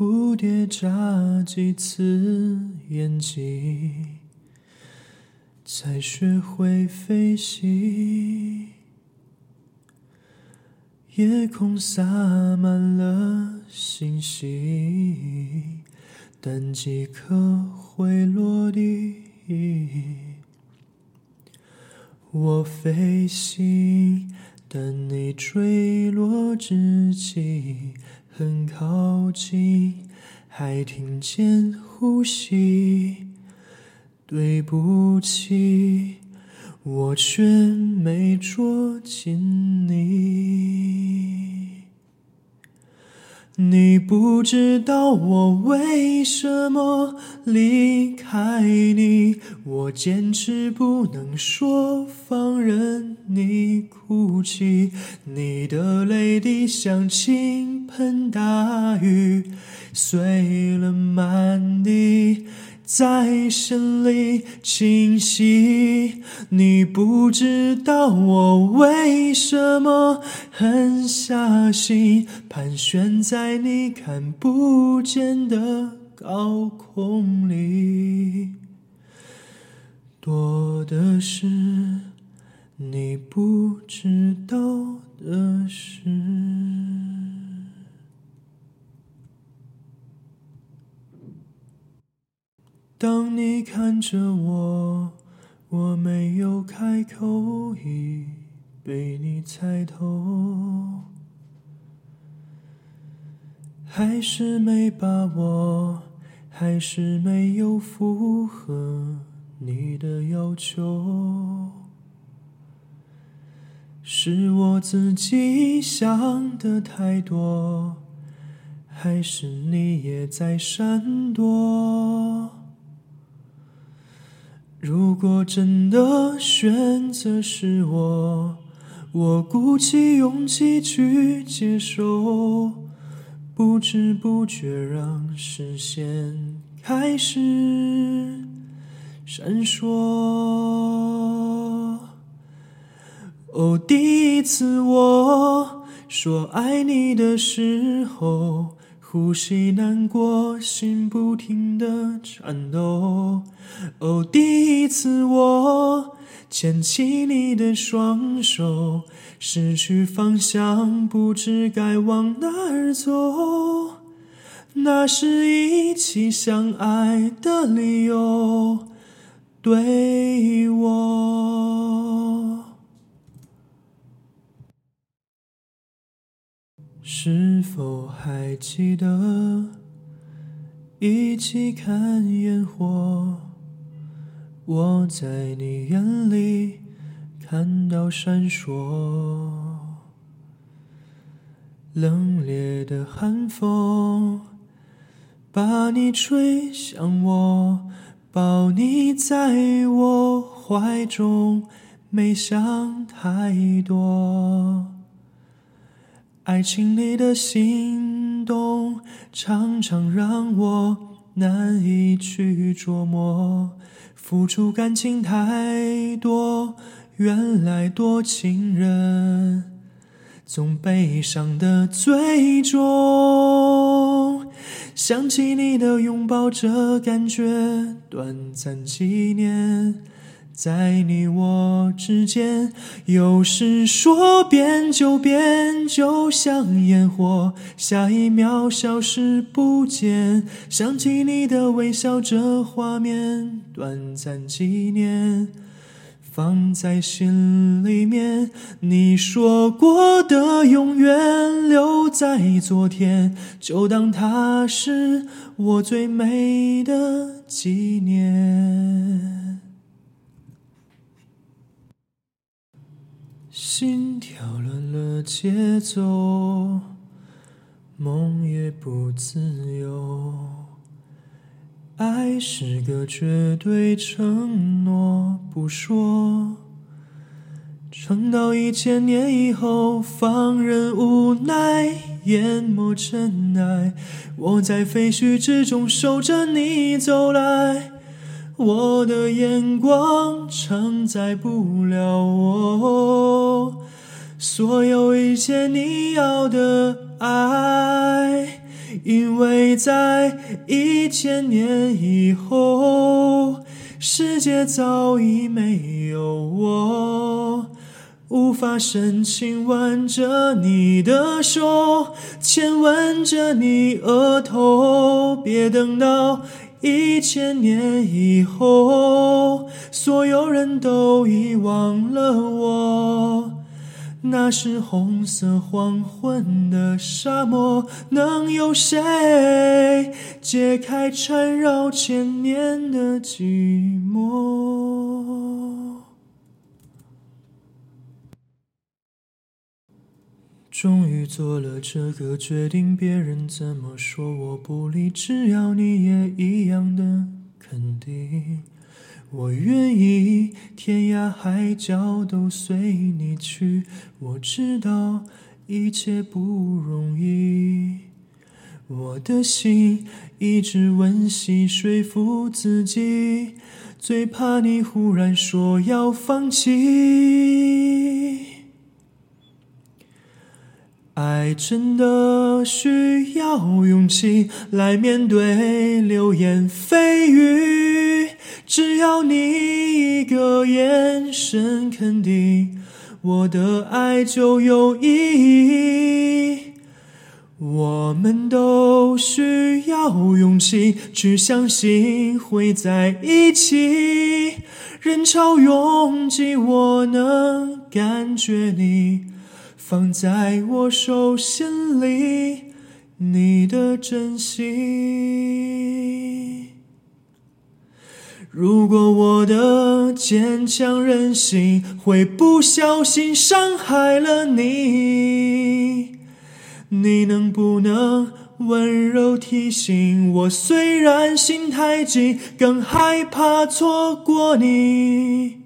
蝴蝶眨几次眼睛，才学会飞行。夜空洒满了星星，但几颗会落地。我飞行，但你坠落之际很靠近，还听见呼吸。对不起，我却没捉紧你。你不知道我为什么离开你，我坚持不能说放任你哭泣，你的泪滴像倾盆大雨，碎了满地。在心里清晰，你不知道我为什么狠下心，盘旋在你看不见的高空里，多的是你不知道的事。当你看着我，我没有开口，已被你猜透。还是没把握，还是没有符合你的要求。是我自己想的太多，还是你也在闪躲？如果真的选择是我，我鼓起勇气去接受，不知不觉让视线开始闪烁。哦，第一次我说爱你的时候。呼吸难过，心不停的颤抖。哦，第一次我牵起你的双手，失去方向，不知该往哪儿走。那是一起相爱的理由，对我。是否还记得一起看烟火？我在你眼里看到闪烁，冷冽的寒风把你吹向我，抱你在我怀中，没想太多。爱情里的心动，常常让我难以去琢磨。付出感情太多，原来多情人总悲伤的最终。想起你的拥抱，这感觉短暂几年。在你我之间，有时说变就变，就像烟火，下一秒消失不见。想起你的微笑，这画面短暂纪念，放在心里面。你说过的永远留在昨天，就当它是我最美的纪念。心跳乱了节奏，梦也不自由。爱是个绝对承诺，不说。撑到一千年以后，放任无奈淹没尘埃。我在废墟之中守着你走来。我的眼光承载不了我所有一切，你要的爱因为在一千年以后，世界早已没有我。无法深情挽着你的手，亲吻着你额头。别等到一千年以后，所有人都遗忘了我。那是红色黄昏的沙漠，能有谁解开缠绕千年的寂寞？终于做了这个决定，别人怎么说我不理，只要你也一样的肯定，我愿意天涯海角都随你去。我知道一切不容易，我的心一直温习说服自己，最怕你忽然说要放弃。爱真的需要勇气来面对流言蜚语，只要你一个眼神肯定，我的爱就有意义。我们都需要勇气去相信会在一起，人潮拥挤，我能感觉你。放在我手心里，你的真心。如果我的坚强任性会不小心伤害了你，你能不能温柔提醒我？虽然心太急，更害怕错过你。